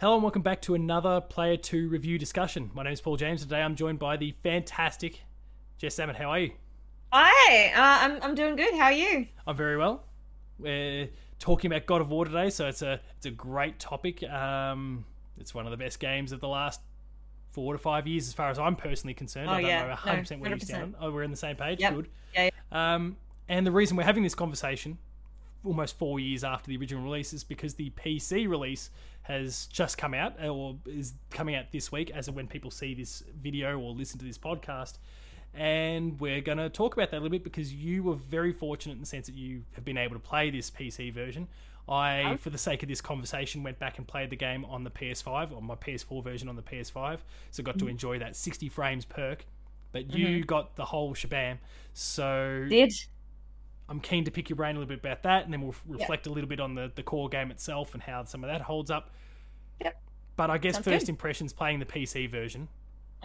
Hello and welcome back to another Player 2 review discussion. My name is Paul James. Today I'm joined by the fantastic Jess Salmon. How are you? Hi, uh, I'm I'm doing good. How are you? I'm very well. We're talking about God of War today, so it's a it's a great topic. Um, it's one of the best games of the last four to five years, as far as I'm personally concerned. Oh, I don't yeah. know 100 percent where you stand. Oh, we're in the same page. Yep. Good. Yeah, Um, and the reason we're having this conversation almost four years after the original release is because the PC release has just come out or is coming out this week as of when people see this video or listen to this podcast. And we're going to talk about that a little bit because you were very fortunate in the sense that you have been able to play this PC version. I, for the sake of this conversation, went back and played the game on the PS5, on my PS4 version on the PS5, so got to mm. enjoy that 60 frames perk. But you mm-hmm. got the whole shabam, so did. I'm keen to pick your brain a little bit about that, and then we'll reflect a little bit on the, the core game itself and how some of that holds up. Yep. But I guess Sounds first good. impressions playing the PC version.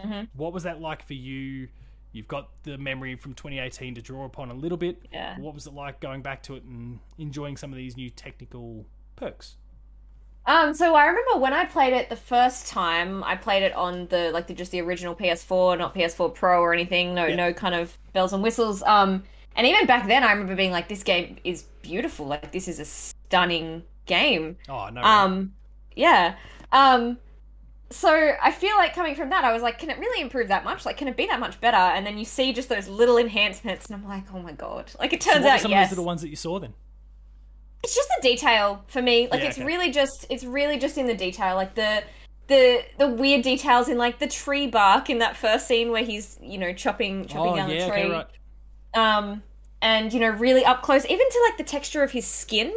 Mhm. What was that like for you? You've got the memory from 2018 to draw upon a little bit. Yeah. What was it like going back to it and enjoying some of these new technical perks? Um, so I remember when I played it the first time, I played it on the like the just the original PS4, not PS4 Pro or anything. No, Yeah. no kind of bells and whistles. Um, and even back then, I remember being like, "This game is beautiful. Like this is a stunning game." Oh no! Um, yeah. Um, so I feel like coming from that, I was like, can it really improve that much? Like, can it be that much better? And then you see just those little enhancements, and I'm like, oh my god! Like it So turns what were out, some yes, of those little ones that you saw then? it's just the detail for me. Like Yeah, it's okay. really just, it's really just in the detail, like the. The, the weird details in like the tree bark in that first scene where he's you know chopping chopping oh down yeah, the tree okay, right. Um and you know really up close even to like the texture of his skin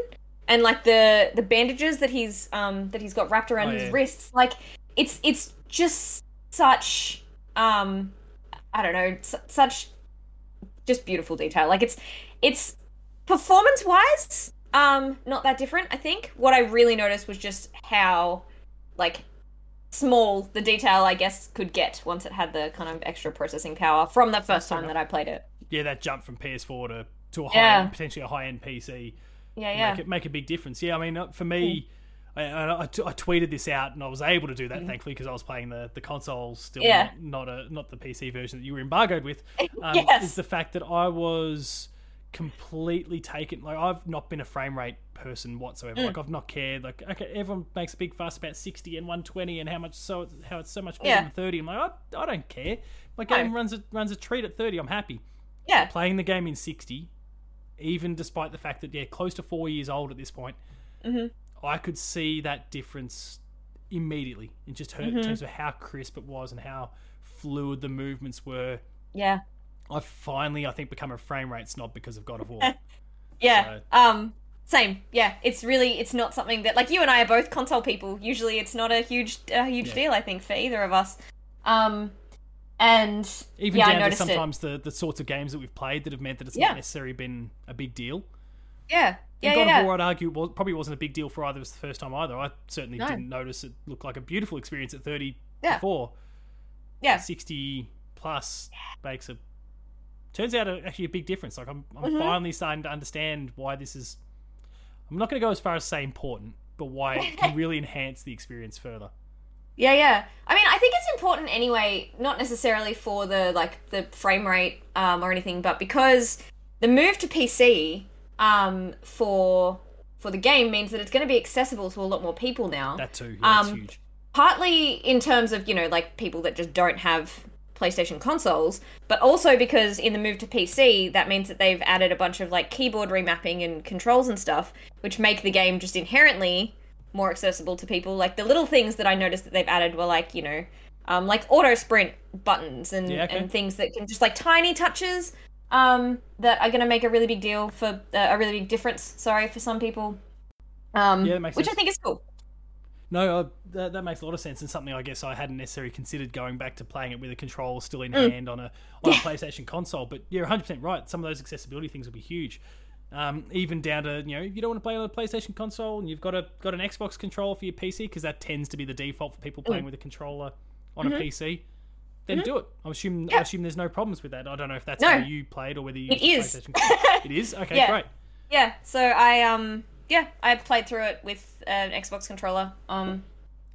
and like the the bandages that he's um that he's got wrapped around Oh, his yeah. wrists. Like it's it's just such um i don't know su- such just beautiful detail. Like it's it's performance wise um not that different i think. What i really noticed was just how like small the detail i guess could get once it had the kind of extra processing power from the first time that i played it Yeah, that jump from PS4 to to a high Yeah. potentially a high end PC. yeah yeah make it make a big difference. Yeah, I mean, uh, for me, I, I, I t- I tweeted this out, and I was able to do that thankfully because I was playing the the console still, Mm. Yeah. not, not a not the PC version that you were embargoed with. Um, Yes. Is the fact that I was completely taken. Like I've not been a frame rate person Mm. whatsoever. Like I've not cared. Like okay, everyone makes a big fuss about sixty and one twenty and how much so how it's so much better Yeah. than thirty. I'm like I, I don't care. My No. game runs a runs a treat at thirty. I'm happy yeah. playing the game in 60 even despite the fact that yeah close to four years old at this point Mhm. i could see that difference immediately. In just her, in Mm-hmm. terms of how crisp it was and how fluid the movements were. Yeah. I've finally i think become a frame rate snob because of god of war. Yeah um same. Yeah it's really it's not something that like you and i are both console people. Usually it's not a huge a huge Yeah. deal i think for either of us. Um and even yeah down to noticed it sometimes the, the sorts of games that we've played that have meant that it's Yeah. not necessarily been a big deal yeah yeah And God yeah, of. War, I'd argue, was, probably wasn't a big deal for either of us the first time either. I certainly No. didn't notice it looked like a beautiful experience at 34. Yeah. Yeah. 60 plus makes a turns out a, actually a big difference. Like I'm, I'm Mm-hmm. finally starting to understand why this is. I'm not going to go as far as say important, but why it can really enhance the experience further. Yeah, yeah. I mean, I think it's important anyway, not necessarily for the like the frame rate um, or anything, but because the move to PC um, for for the game means that it's going to be accessible to a lot more people now. That too, yeah, that's Um, huge. Partly in terms of you know like people that just don't have PlayStation consoles, but also because in the move to PC, that means that they've added a bunch of like keyboard remapping and controls and stuff, which make the game just inherently more accessible to people. Like the little things that I noticed that they've added were like, you know, um, like auto sprint buttons and, Yeah, okay. and things that can just like tiny touches um, that are going to make a really big deal for uh, a really big difference. Sorry for some people. Um, Yeah, that makes which I think is cool. No, uh, that, that makes a lot of sense, and something I guess I hadn't necessarily considered going back to playing it with a controller still in Mm. hand on a on a PlayStation console. But you're 100 percent right. Some of those accessibility things will be huge. Um, even down to you know if you don't want to play on a PlayStation console and you've got a got an Xbox controller for your PC because that tends to be the default for people Mm. playing with a controller on Mm-hmm. a PC. Then do it. I assume I assume there's no problems with that. I don't know if that's No. how you played or whether you It is. It is okay, Yeah. great. Yeah, so I um yeah, I played through it with an Xbox controller. Um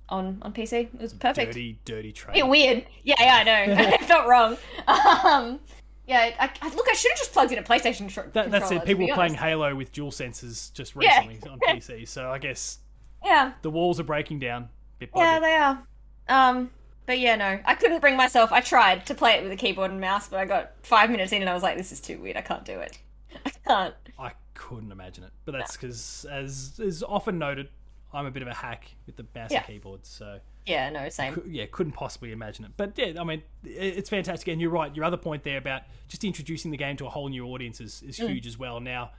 on on PC. It was perfect. Dirty, dirty trade. Yeah, weird. Yeah, yeah, I know. it felt wrong. Um, yeah, I, I, look, I should have just plugged in a PlayStation. Tr- That, that's it. People were playing. Halo with DualSenses just Yeah. recently on PC, so I guess Yeah, the walls are breaking down bit by yeah, bit. they are. Um, but yeah, no, I couldn't bring myself. I tried to play it with a keyboard and mouse, but I got five minutes in and I was like, this is too weird. I can't do it. I can't. I couldn't imagine it, but that's because, as is often noted, I'm a bit of a hack with the mouse Yeah. and keyboard, so Yeah, no, same. yeah, couldn't possibly imagine it. But yeah, I mean, it's fantastic, and you're right. Your other point there about just introducing the game to a whole new audience is, is Mm. huge as well. Now,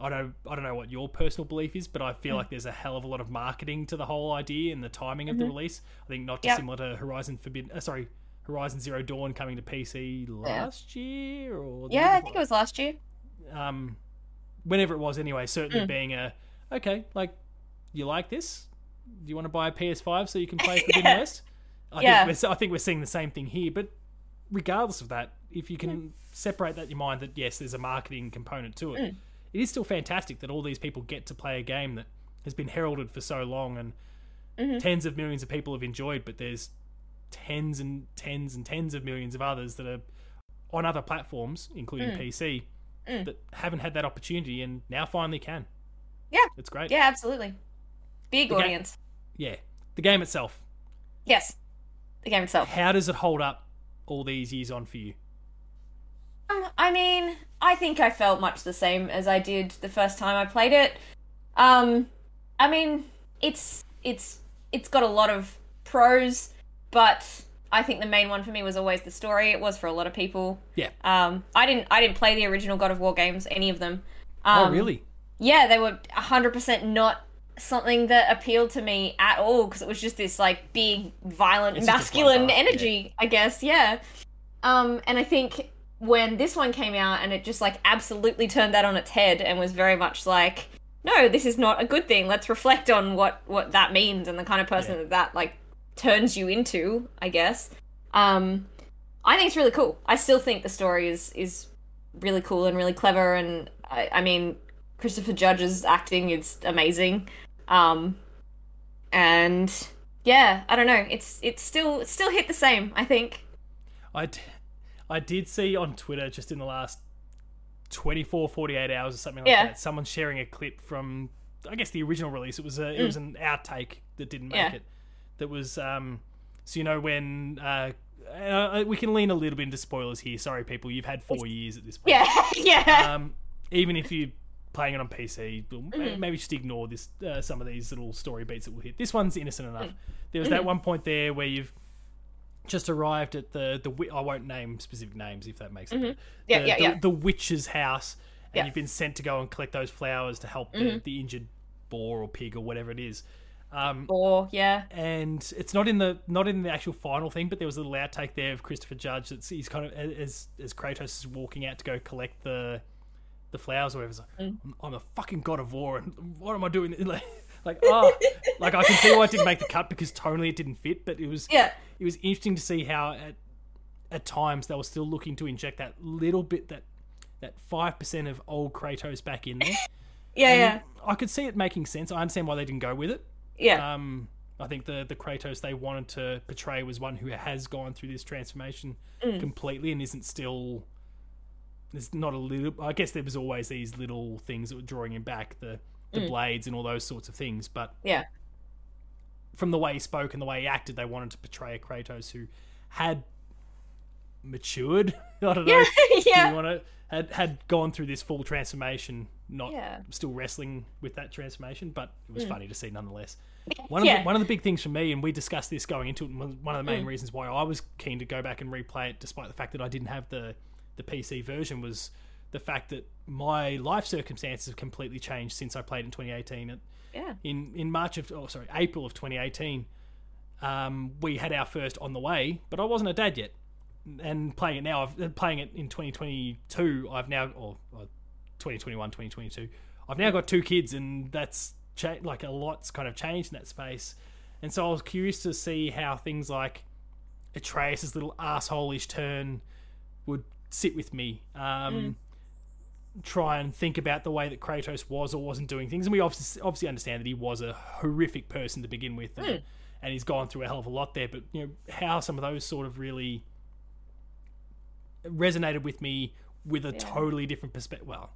I don't, I don't know what your personal belief is, but I feel Mm. like there's a hell of a lot of marketing to the whole idea and the timing of the release. I think not Mm-hmm. Yep. dissimilar to Horizon Forbidden, uh, sorry, Horizon Zero Dawn coming to PC last year or Yeah, I think it was last year. um, whenever it was anyway, certainly Mm. being a okay, like you like this? Do you want to buy a PS5 so you can play Forbidden Yeah. West? I Yeah. think we're, I think we're seeing the same thing here, but regardless of that, if you Mm. can separate that in your mind that yes, there's a marketing component to it, Mm. it is still fantastic that all these people get to play a game that has been heralded for so long and Mm-hmm. tens of millions of people have enjoyed, but there's tens and tens and tens of millions of others that are on other platforms, including Mm. PC, that haven't had that opportunity and now finally can. Yeah. It's great. Yeah, absolutely. Big ga- audience. Yeah. The game itself, Yes, the game itself. how does it hold up all these years on for you? Um, I mean, I think I felt much the same as I did the first time I played it. Um, I mean, it's it's it's got a lot of pros, but I think the main one for me was always the story. It was for a lot of people. Yeah. Um, I didn't I didn't play the original God of War games, any of them. Um, oh, really? yeah, they were 100% not something that appealed to me at all because it was just this like big violent It's masculine energy, I guess. Yeah. Um and I think when this one came out and it just like absolutely turned that on its head and was very much like no, this is not a good thing. Let's reflect on what what that means and the kind of person Yeah. that that like turns you into, I guess. Um I think it's really cool. I still think the story is is really cool and really clever and I, I mean Christopher Judge's acting is amazing. Um and yeah, I don't know. It's it's still it's still hit the same, I think. I, d- I did see on Twitter just in the last 24, 48 hours or something like Yeah. that, someone sharing a clip from, I guess, the original release. It was a, it was an outtake that didn't make Mm. Yeah. it. That was, um, so you know, when, uh, uh, we can lean a little bit into spoilers here. Sorry, people, you've had four years at this point. Yeah, yeah. Um, even if you're playing it on PC, well, Mm-hmm. maybe just ignore this. Uh, some of these little story beats that will hit. This one's innocent enough. Mm. There was Mm-hmm. that one point there where you've just arrived at the the I won't name specific names if that makes it. Mm-hmm. Yeah, the, yeah, the, yeah. the witch's house, and Yeah. Mm-hmm. you've been sent to go and collect those flowers to help the, the injured boar or pig or whatever it is. Um, or yeah. and it's not in the not in the actual final thing, but there was a little outtake there of Christopher Judge that's he's kind of as as Kratos is walking out to go collect the the flowers or whatever. He's like, Mm. I'm, I'm a fucking god of war, and what am I doing? Like, like oh, like I can see why it didn't make the cut because tonally it didn't fit, but it was Yeah. it was interesting to see how at at times they were still looking to inject that little bit that that five percent of old Kratos back in there. Yeah, And yeah. I could see it making sense. I understand why they didn't go with it. Yeah. Um, I think the the Kratos they wanted to portray was one who has gone through this transformation Mm. completely and isn't still. There's not a little. I guess there was always these little things that were drawing him back, the the Mm. blades and all those sorts of things. But yeah. from the way he spoke and the way he acted, they wanted to portray a Kratos who had matured. I don't know. Yeah. Do yeah. you want to had had gone through this full transformation, not Yeah. still wrestling with that transformation, but it was funny to see nonetheless. One of Mm. Yeah. the, one of the big things for me, and we discussed this going into it, and one of the Mm. main reasons why I was keen to go back and replay it, despite the fact that I didn't have the the PC version, was the fact that my life circumstances have completely changed since I played in 2018. Yeah. in in March of oh sorry April of 2018, um, we had our first on the way, but I wasn't a dad yet. And playing it now, I've uh, playing it in 2022. I've now or, or 2021, 2022. I've now got two kids, and that's cha- like a lot's kind of changed in that space. And so I was curious to see how things like Atreus' little asshole-ish turn would sit with me. Um, Try and think about the way that Kratos was or wasn't doing things, and we obviously obviously understand that he was a horrific person to begin with, and, and he's gone through a hell of a lot there. But you know how some of those sort of really resonated with me with a totally different perspective. Well,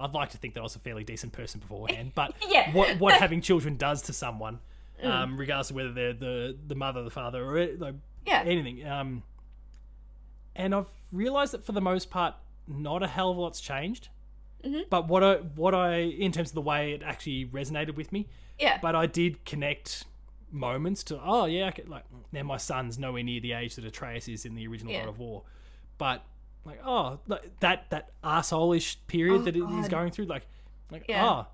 I'd like to think that I was a fairly decent person beforehand, but Yeah. what what having children does to someone, um, regardless of whether they're the the mother, the father, or uh, like, Yeah. anything. Um, and I've realised that for the most part, not a hell of a lot's changed. But what I what I in terms of the way it actually resonated with me, Yeah. but I did connect moments to oh yeah, I could, like now my son's nowhere near the age that Atreus is in the original Yeah. God of War, but like oh that that arsehole-ish period Oh, that it- he's God. going through, like like Yeah. oh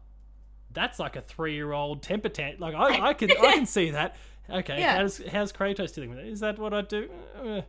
that's like a three year old temper tantrum. Like I, I can I can see that. Okay, Yeah. how's how's Kratos dealing with it? Is that what I do? Uh,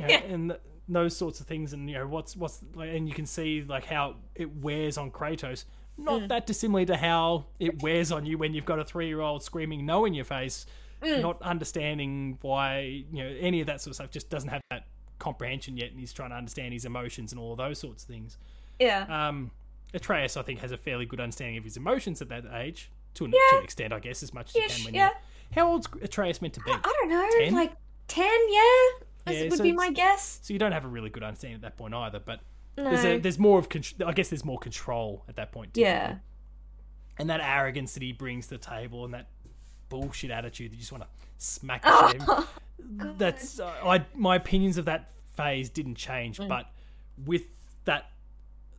you know, Yeah. and th- those sorts of things, and you know what's what's like, and you can see like how it wears on Kratos. Mm. Not that dissimilar to how it wears on you when you've got a three year old screaming no in your face, Mm. not understanding why you know any of that sort of stuff. Just doesn't have that comprehension yet, and he's trying to understand his emotions and all of those sorts of things. Yeah. Um, Atreus, I think, has a fairly good understanding of his emotions at that age, to an, Yeah. to an extent, I guess, as much as you can. When yeah. you're... How old's Atreus meant to be? I don't know. 10? Like 10, yeah? Yeah, would so be my guess. So you don't have a really good understanding at that point either. But No. there's a, there's more of con- I guess there's more control at that point. Too. yeah. and that arrogance that he brings to the table, and that bullshit attitude that you just want to smack Oh, him. That's uh, I my opinions of that phase didn't change, Mm. but with that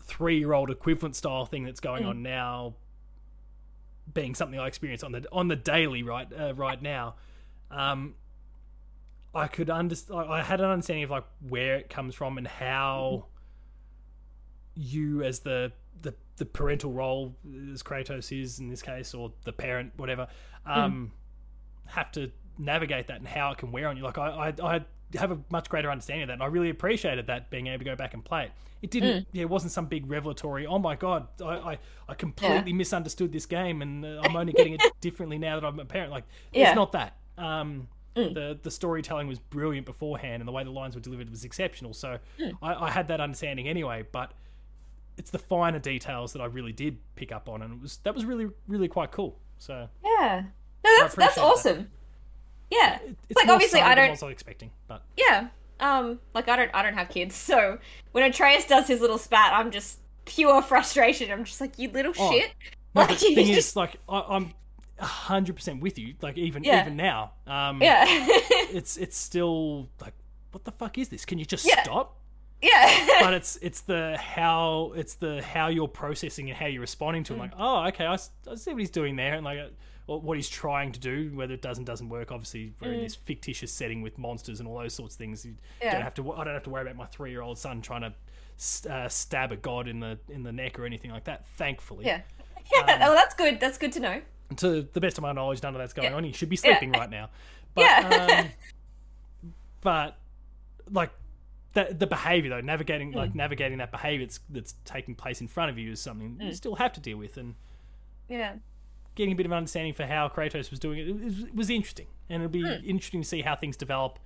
three year old equivalent style thing that's Mm. going on now, being something I experience on the on the daily right uh, right now, um, I could understand. I had an understanding of like where it comes from and how you as the the the parental role as Kratos is in this case, or the parent, whatever, um, have to navigate that and how it can wear on you. Like I, I, I have a much greater understanding of that, and I really appreciated that being able to go back and play it. It didn't. Yeah, it wasn't some big revelatory. Oh my god, I, I, I completely misunderstood this game, and uh, I'm only getting it differently now that I'm a parent. Like Yeah. it's not that. Um, the the storytelling was brilliant beforehand, and the way the lines were delivered was exceptional. So I, I had that understanding anyway, but it's the finer details that I really did pick up on, and it was that was really really quite cool. So Yeah. No, that's that's appreciate that. awesome. Yeah. it- it's like obviously I don't what I was expecting, but Yeah. Um, like I don't I don't have kids, so when Atreus does his little spat, I'm just pure frustration. I'm just like, you little Oh, shit. no, Like, the thing just- is, like I, I'm hundred percent with you. Like even Yeah. even now, um, Yeah. it's it's still like, what the fuck is this? Can you just Yeah. stop? yeah. but it's it's the how it's the how you're processing and how you're responding to it. Mm. Like, oh, okay, I, I see what he's doing there, and like, uh, or what he's trying to do. Whether it does and doesn't work, obviously, we're in this fictitious setting with monsters and all those sorts of things. You Mm. Yeah. don't have to. I don't have to worry about my three year old son trying to uh, stab a god in the in the neck or anything like that. Thankfully, yeah. Yeah. oh, that's good. That's good to know. To the best of my knowledge, none of that's going Yeah. on. He should be sleeping right now. But, Yeah. um, but like the the behavior though, navigating Hmm. like navigating that behavior that's, that's taking place in front of you is something Hmm. you still have to deal with, and Yeah. getting a bit of understanding for how Kratos was doing it, it was, was interesting, and it'll be Hmm. interesting to see how things develop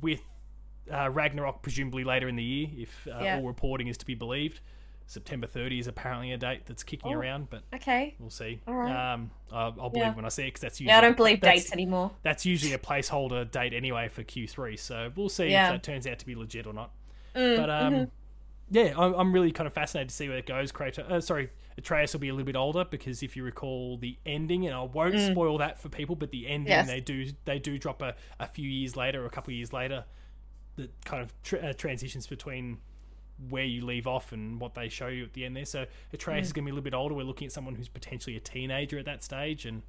with uh, Ragnarok presumably later in the year, if uh, Yeah. all reporting is to be believed. September 30 is apparently a date that's kicking Oh. around, but Okay. we'll see. right. Um, I'll, I'll believe Yeah. when I see it because that's usually Yeah, I don't believe dates anymore. that's usually a placeholder date anyway for Q3. So we'll see Yeah. if that turns out to be legit or not. Mm, but um, mm-hmm. yeah, I'm, I'm really kind of fascinated to see where it goes. Kratos, uh, sorry, Atreus will be a little bit older because if you recall the ending, and I won't spoil that for people, but the ending Mm. Yes. they do they do drop a, a few years later or a couple of years later that kind of tr- uh, transitions between where you leave off and what they show you at the end there. So Atreus Mm. is going to be a little bit older. We're looking at someone who's potentially a teenager at that stage, and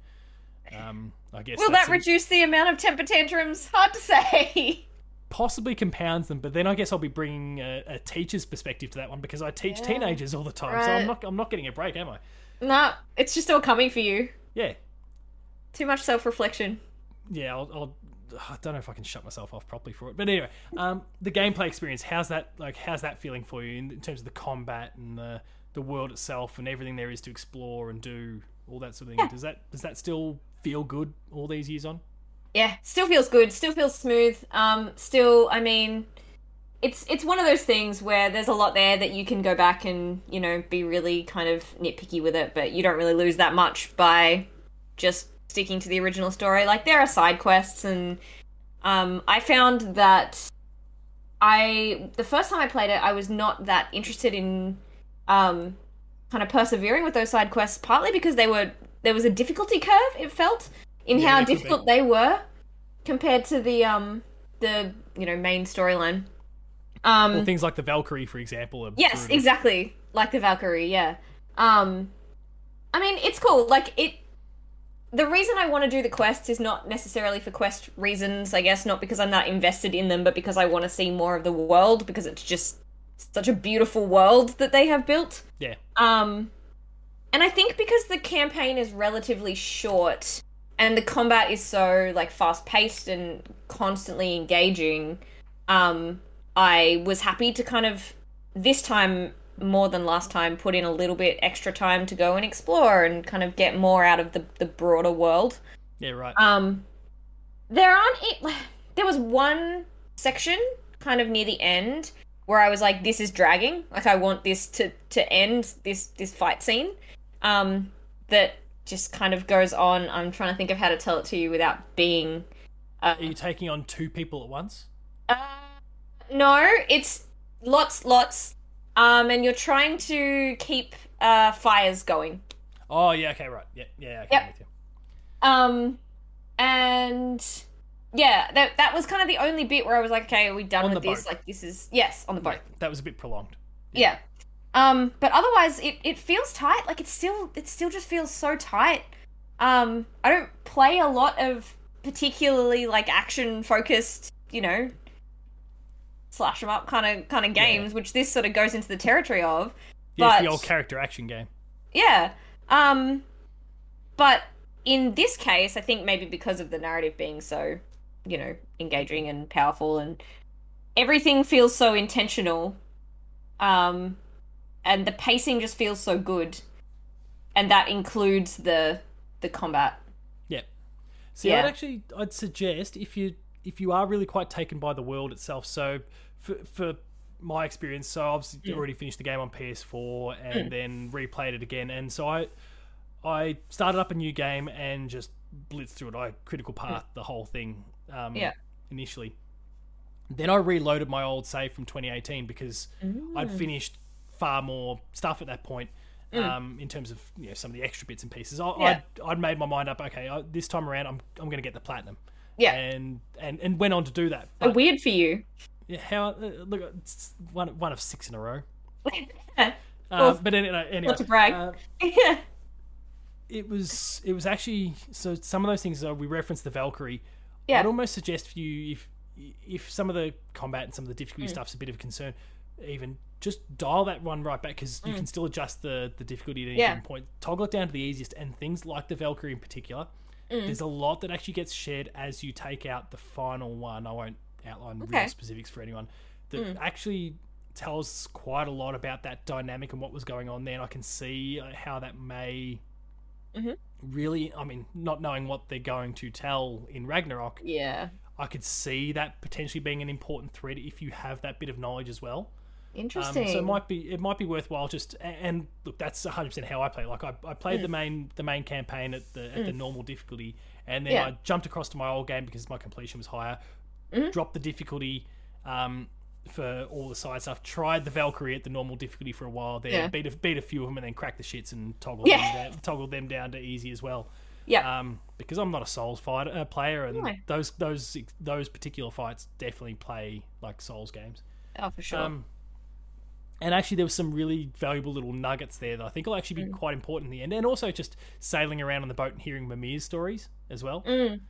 um, I guess Will that a- reduce the amount of temper tantrums? Hard to say. possibly compounds them, but then I guess I'll be bringing a, a teacher's perspective to that one because I teach Yeah. teenagers all the time, so I'm not I'm not getting a break, am I? nah, it's just all coming for you. Yeah, Too much self reflection. yeah. I'll, I'll I don't know if I can shut myself off properly for it, but anyway, um, the gameplay experience. How's that like? How's that feeling for you in, in terms of the combat and the the world itself and everything there is to explore and do all that sort of thing? Does that does that still feel good all these years on? yeah, still feels good, still feels smooth. Um, still, I mean, it's it's one of those things where there's a lot there that you can go back and you know be really kind of nitpicky with it, but you don't really lose that much by just sticking to the original story. Like there are side quests, and um, I found that I the first time I played it, I was not that interested in um, kind of persevering with those side quests. Partly because they were there was a difficulty curve. It felt in Yeah, how there could be. difficult they were compared to the um the you know main storyline. Um, Well, things like the Valkyrie, for example. Yes, brutal. exactly. Like the Valkyrie, yeah. Um I mean, it's cool. Like it the reason I want to do the quests is not necessarily for quest reasons, I guess, not because I'm that invested in them, but because I want to see more of the world because it's just such a beautiful world that they have built. Yeah. Um and I think because the campaign is relatively short and the combat is so like fast paced and constantly engaging, um I was happy to kind of this time more than last time put in a little bit extra time to go and explore and kind of get more out of the, the broader world. Yeah, right. Um, there aren't. It, there was one section kind of near the end where I was like, "This is dragging. Like, I want this to to end this this fight scene." Um, that just kind of goes on. I'm trying to think of how to tell it to you without being. Uh, Are you taking on two people at once? uh, no, it's lots, lots. Um, and you're trying to keep uh fires going. Oh, yeah, okay, right. Yeah, yeah, okay, Yep. With you. Um, and yeah, that that was kind of the only bit where I was like, okay, are we done On with this? boat. Like, this is yes, on the boat. That was a bit prolonged. Yeah. Um, but otherwise, it it feels tight. Like, it still it still just feels so tight. Um, I don't play a lot of particularly like action focused, you know, slash 'em up kind of kind of games, which this sort of goes into the territory of. Yeah, it's But- the old character action game. Yeah. Um but in this case, I think maybe because of the narrative being so, you know, engaging and powerful and everything feels so intentional. Um and the pacing just feels so good. And that includes the the combat. Yeah. See, Yeah. I'd actually, I'd suggest if you if you are really quite taken by the world itself. So, for for my experience, so I've Mm. already finished the game on PS4 and then replayed it again, and so I I started up a new game and just blitzed through it. I critical path the whole thing. Um, Mm. Yeah. Initially. Then I reloaded my old save from 2018 because Mm. I'd finished far more stuff at that point um, in terms of you know some of the extra bits and pieces. I, Mm. Yeah. I'd, I'd made my mind up. Okay, I, this time around, I'm I'm going to get the platinum. Yeah. and and and went on to do that. But weird for you. yeah, how uh, look, it's one one of six in a row. yeah. Uh, Well, but anyway, anyway to brag. uh, it was it was actually so some of those things uh, we referenced the Valkyrie. Yeah. I'd almost suggest for you if if some of the combat and some of the Mm. difficulty stuff's a bit of a concern, even just dial that one right back because you can still adjust the the difficulty at any Mm. Yeah. point. Toggle it down to the easiest, and things like the Valkyrie in particular. Mm. There's a lot that actually gets shared as you take out the final one. I won't outline Okay. real specifics for anyone. That Mm. actually tells quite a lot about that dynamic and what was going on there. And I can see uh, how that may Mhm. really, I mean, not knowing what they're going to tell in Ragnarok, yeah. I could see that potentially being an important thread if you have that bit of knowledge as well. Um, Interesting. so it might be it might be worthwhile just and look that's 100 percent how I play. Like I, I played the main the main campaign at the at the normal difficulty, and then Mm. Yeah. I jumped across to my old game because my completion was higher. Mm-hmm. Dropped the difficulty um, for all the side stuff. Tried the Valkyrie at the normal difficulty for a while. There Yeah. beat a, beat a few of them and then cracked the shits and toggled Yeah. them down, toggled them down to easy as well. yeah. Um, because I'm not a Souls fighter uh, player, and No. those those those particular fights definitely play like Souls games. oh, for sure. Um, and actually, there was some really valuable little nuggets there that I think will actually be Mm. quite important in the end. And also just sailing around on the boat and hearing Mimir's stories as well.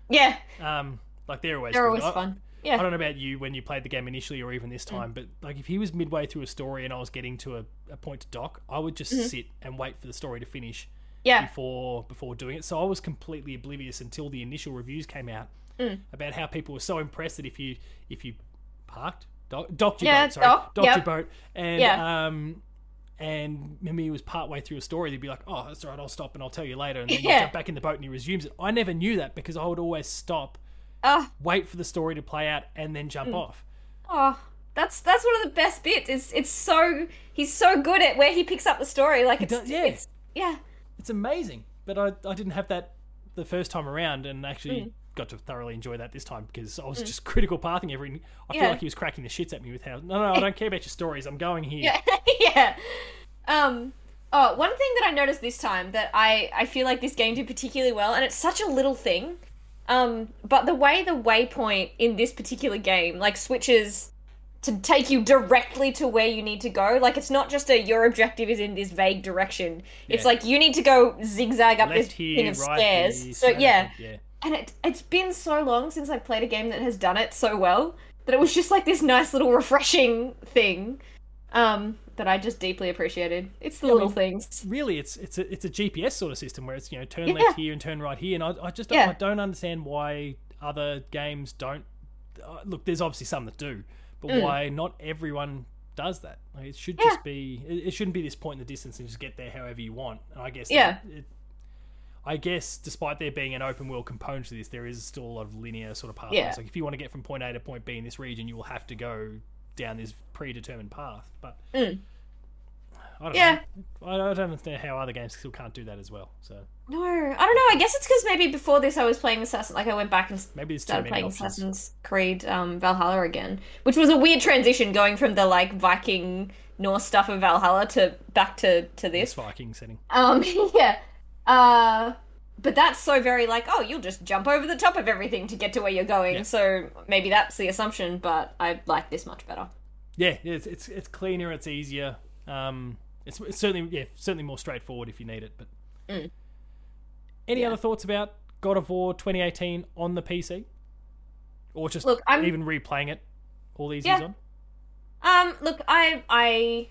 yeah. Um, like they're always Mm. They're always I, fun. I don't know about you when you played the game initially or even this Mm. time, but like if he was midway through a story and I was getting to a, a point to dock, I would just Mm-hmm. sit and wait for the story to finish Yeah. before before doing it. So I was completely oblivious until the initial reviews came out Mm. about how people were so impressed that if you if you parked your Yeah, boat, sorry, docked yep. boat, and Yeah. um and Mimir was part way through a story, they'd be like, "Oh, that's all right, I'll stop and I'll tell you later." And then you Yeah. jump back in the boat and he resumes it. I never knew that because I would always stop, Oh, wait for the story to play out, and then Mm. jump off. oh, that's that's one of the best bits. It's it's so he's so good at where he picks up the story. Like it's does- yeah. it's yeah. It's amazing, but I I didn't have that the first time around and actually Mm. Got to thoroughly enjoy that this time because I was just critical pathing everything. I feel Yeah. like he was cracking the shits at me with how no, no, I don't care about your stories. I'm going here. Yeah, yeah. Um. Oh, one thing that I noticed this time that I I feel like this game did particularly well, and it's such a little thing. Um, but the way the waypoint in this particular game like switches to take you directly to where you need to go. Like it's not just a your objective is in this vague direction. It's like you need to go zigzag up this here, thing of right stairs. here, so straight yeah, yeah. And it it's been so long since I've played a game that has done it so well that it was just like this nice little refreshing thing um that I just deeply appreciated. It's the Yeah, I little mean, things. really it's it's a it's a GPS sort of system where it's you know turn Yeah. left here and turn right here, and I, I just don't, Yeah. I don't understand why other games don't. Uh, look, there's obviously some that do, but Mm. why not everyone does that? Like, it should just be. It, it shouldn't be this point in the distance and just get there however you want. And I guess that Yeah. It, I guess, despite there being an open world component to this, there is still a lot of linear sort of pathways. Yeah. Like if you want to get from point A to point B in this region, you will have to go down this predetermined path. But Mm. I don't Yeah. know. I don't understand how other games still can't do that as well. So No, I don't know. I guess it's because maybe before this I was playing Assassin. Like I went back and maybe started playing options. Assassin's Creed um, Valhalla again, which was a weird transition going from the like Viking Norse stuff of Valhalla to back to to This this. Viking setting. Um, yeah. Uh, but that's so very like, oh, you'll just jump over the top of everything to get to where you're going. Yeah. So maybe that's the assumption, but I like this much better. Yeah, it's it's, it's cleaner. It's easier. Um, it's, it's certainly yeah certainly more straightforward if you need it. But Mm. any Yeah. other thoughts about God of War 2018 on the PC, or just Look, I'm- even replaying it all these Yeah. years on? Um, look, I, I,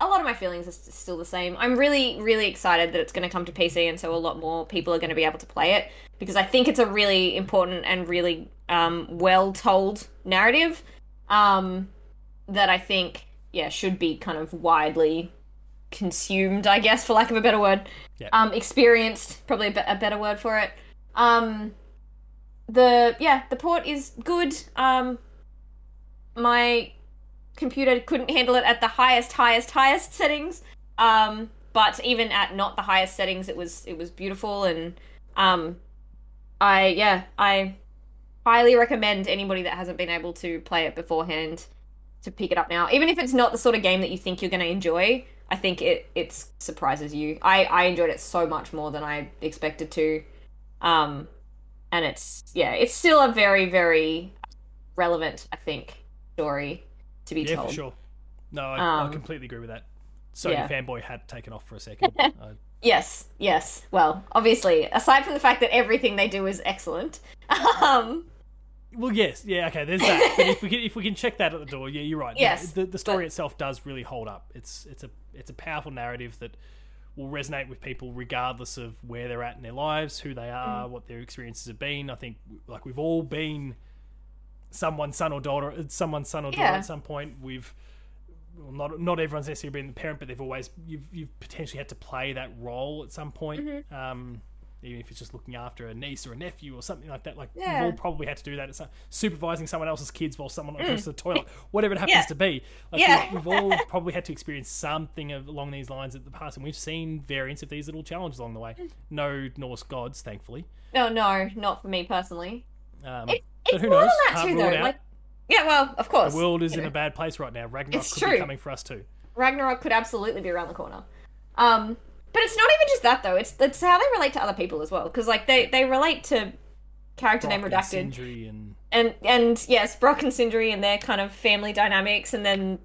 a lot of my feelings are still the same. I'm really, really excited that it's going to come to PC, and so a lot more people are going to be able to play it because I think it's a really important and really um, well told narrative. Um, that I think, yeah, should be kind of widely consumed, I guess, for lack of a better word. Yeah. Um, experienced, probably a, be- a better word for it. Um, the yeah, the port is good. Um, my computer couldn't handle it at the highest, highest, highest settings. Um, but even at not the highest settings, it was it was beautiful, and um, I yeah, I highly recommend anybody that hasn't been able to play it beforehand to pick it up now. Even if it's not the sort of game that you think you're going to enjoy, I think it it surprises you. I I enjoyed it so much more than I expected to. Um, and it's yeah, it's still a very very relevant, I think, story to be Yeah, told. for sure. No, I, I Um, completely agree with that. Sony yeah. fanboy had taken off for a second. uh, Yes, yes. Well, obviously, aside from the fact that everything they do is excellent, um, well, yes, yeah, okay. There's that. but if we can, if we can check that at the door, yeah, you're right. Yes, the, the story but- itself does really hold up. It's it's a it's a powerful narrative that will resonate with people regardless of where they're at in their lives, who they are, what their experiences have been. I think like we've all been someone's son or daughter, someone's son or daughter at some point. We've well, not not everyone's necessarily been the parent, but they've always you've you've potentially had to play that role at some point. Mm-hmm. Um, even if it's just looking after a niece or a nephew or something like that. Like Yeah. we've all probably had to do that. It's supervising someone else's kids while someone goes to the toilet, whatever it happens Mm. Yeah. to be. Like Yeah. we've, we've all probably had to experience something of, along these lines at the past, and we've seen variants of these little challenges along the way. Mm. No Norse gods, thankfully. no, no, not for me personally. Um, It, but it's who more knows? than that Can't too, rule though. out. Like, yeah, well, of course. the world is in know. a bad place right now. Ragnarok It's could true. be coming for us too. Ragnarok could absolutely be around the corner. Um, but it's not even just that though. It's it's how they relate to other people as well. Because like they they relate to character name Brock redacted, and Sindri and and and yes, Brock and Sindri and their kind of family dynamics, and then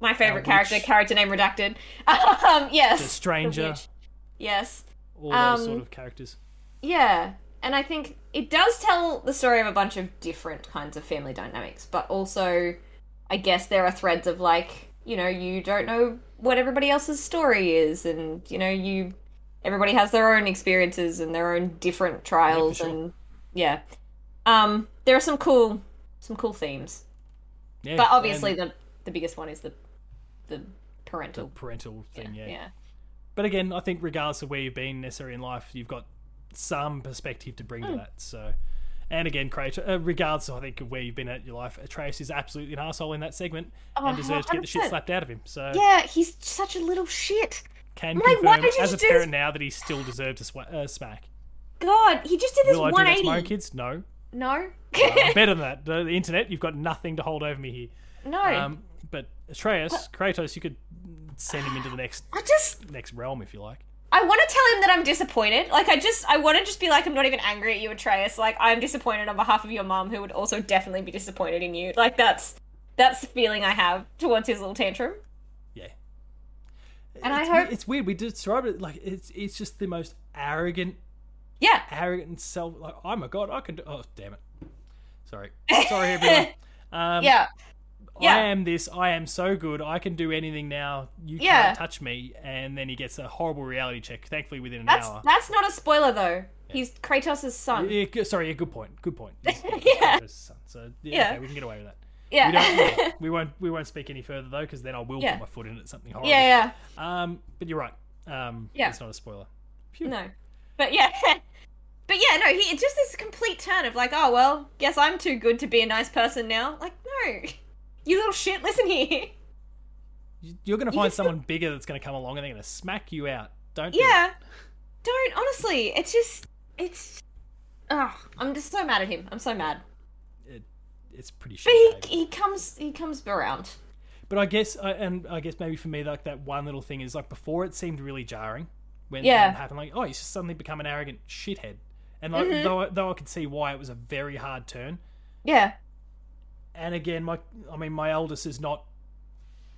my favorite Our character, witch. character name redacted. um, yes, the stranger, witch. Yes, all those Um, sort of characters. yeah, and I think it does tell the story of a bunch of different kinds of family dynamics, but also, I guess there are threads of like, you know, you don't know what everybody else's story is, and you know, you everybody has their own experiences and their own different trials, sure. and yeah, um, there are some cool, some cool themes, Yeah, but obviously the the biggest one is the the the parental. parental thing. Yeah. yeah. But again, I think regardless of where you've been necessarily in life, you've got some perspective to Hmm. bring to that. So, and again, Kratos, uh, regardless, I think of where you've been at your life, Atreus is absolutely an asshole in that segment Oh, and deserves to get the shit slapped out of him. So, Yeah, he's such a little shit. can Like, why confirm did you as a parent now that he still deserves a swa- uh, smack. god, he just did this Will I do that to 180. my own kids? No. No, I'm better than that. The, the internet, you've got nothing to hold over me here. no. Um, but Atreus, Kratos, you could send him into the next I just next realm if you like. I want to tell him that I'm disappointed. Like I just I want to just be like I'm not even angry at you, Atreus. Like I'm disappointed on behalf of your mom, who would also definitely be disappointed in you. Like that's that's the feeling I have towards his little tantrum. Yeah. And I it's, hope- it's weird. We did describe it like it's it's just the most arrogant, Yeah, arrogant and self. Like, oh my god, I can do. Oh damn it. Sorry, sorry everyone. Um, yeah, yeah. I am this. I am so good. I can do anything now. You Yeah. can't touch me. And then he gets a horrible reality check. Thankfully, within an That's hour. that's not a spoiler though. He's Kratos' son. Yeah, sorry, yeah, good point. Good point. Yeah. Son. So yeah, Yeah. okay, we can get away with that. Yeah, We, don't, we won't. We won't speak any further though, because then I will Yeah. put my foot in it. Something horrible. yeah, yeah. Um, but you're right. Um, Yeah. It's not a spoiler. No, but yeah, but yeah, no. He it's just this complete turn of like, oh well, guess I'm too good to be a nice person now. Like, no, you little shit. Listen here. You- You're going to find someone bigger that's going to come along and they're going to smack you out. Don't. Yeah. Don't honestly. It's just it's. Oh, I'm just so mad at him. I'm so mad. It, it's pretty But he he comes he comes around. But I guess, I- and I guess maybe for me, like that one little thing is like before it seemed really jarring when Yeah. happened. Like, oh, he's just suddenly become an arrogant shithead, and like Mhm. though though I could see why it was a very hard turn. Yeah. And again, my I mean, my eldest is not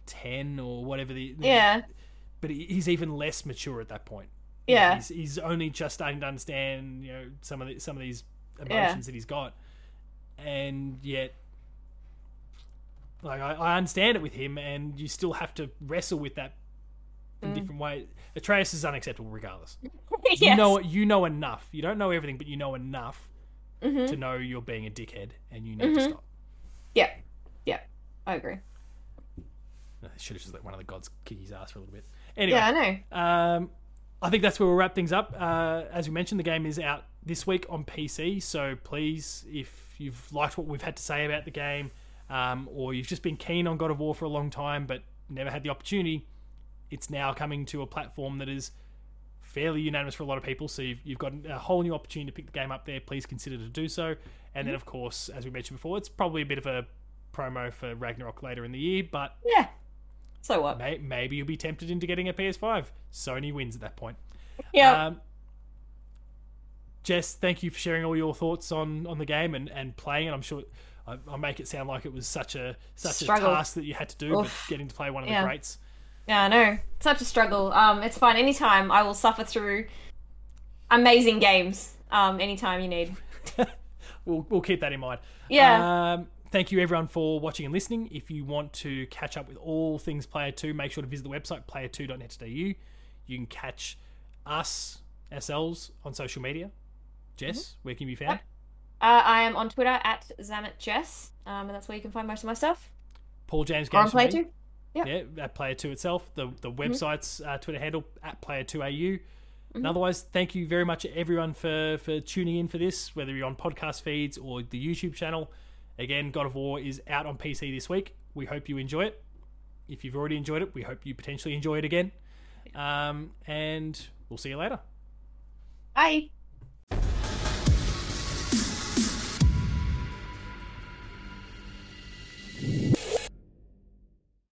ten or whatever the Yeah. but he's even less mature at that point. Yeah. he's, he's only just starting to understand, you know, some of the, some of these Yeah. emotions that he's got, and yet, like I, I understand it with him, and you still have to wrestle with that in Mm. different ways. Atreus is unacceptable regardless. yes. You know you know enough. You don't know everything, but you know enough Mhm. to know you're being a dickhead, and you need to Mhm. stop. I agree. I should have just let one of the gods kick his ass for a little bit. Anyway, Yeah, I know. Um, I think that's where we'll wrap things up. Uh, as we mentioned, the game is out this week on PC, so please, if you've liked what we've had to say about the game, um, or you've just been keen on God of War for a long time but never had the opportunity, it's now coming to a platform that is fairly unanimous for a lot of people. So you've, you've got a whole new opportunity to pick the game up there. Please consider to do so. And then, of course, as we mentioned before, it's probably a bit of a promo for Ragnarok later in the year, but Yeah. So what? May- maybe you'll be tempted into getting a PS5. Sony wins at that point. Yeah. Um, Jess, thank you for sharing all your thoughts on, on the game and, and playing it. I'm sure I, I make it sound like it was such a such Struggle. a task that you had to do, Oof. but getting to play one of Yeah. the greats. Yeah, I know. Such a struggle. Um, it's fine. Anytime I will suffer through amazing games. Um, anytime you need. we'll, we'll keep that in mind. Yeah. Um, thank you everyone for watching and listening. If you want to catch up with all things Player 2, make sure to visit the website player2.net.au. You can catch us, ourselves, on social media. Jess, Mm-hmm. where can you be found? Uh, I am on Twitter at ZametJess, um, and that's where you can find most of my stuff. Paul James on Games. for Play me. Two. Yep. Yeah, at Player Two itself. The the Mm-hmm. website's uh, Twitter handle at Player Two AU. And otherwise, thank you very much everyone for for tuning in for this, whether you're on podcast feeds or the YouTube channel. Again, God of War is out on PC this week. We hope you enjoy it. If you've already enjoyed it, we hope you potentially enjoy it again. Um, and we'll see you later. Bye.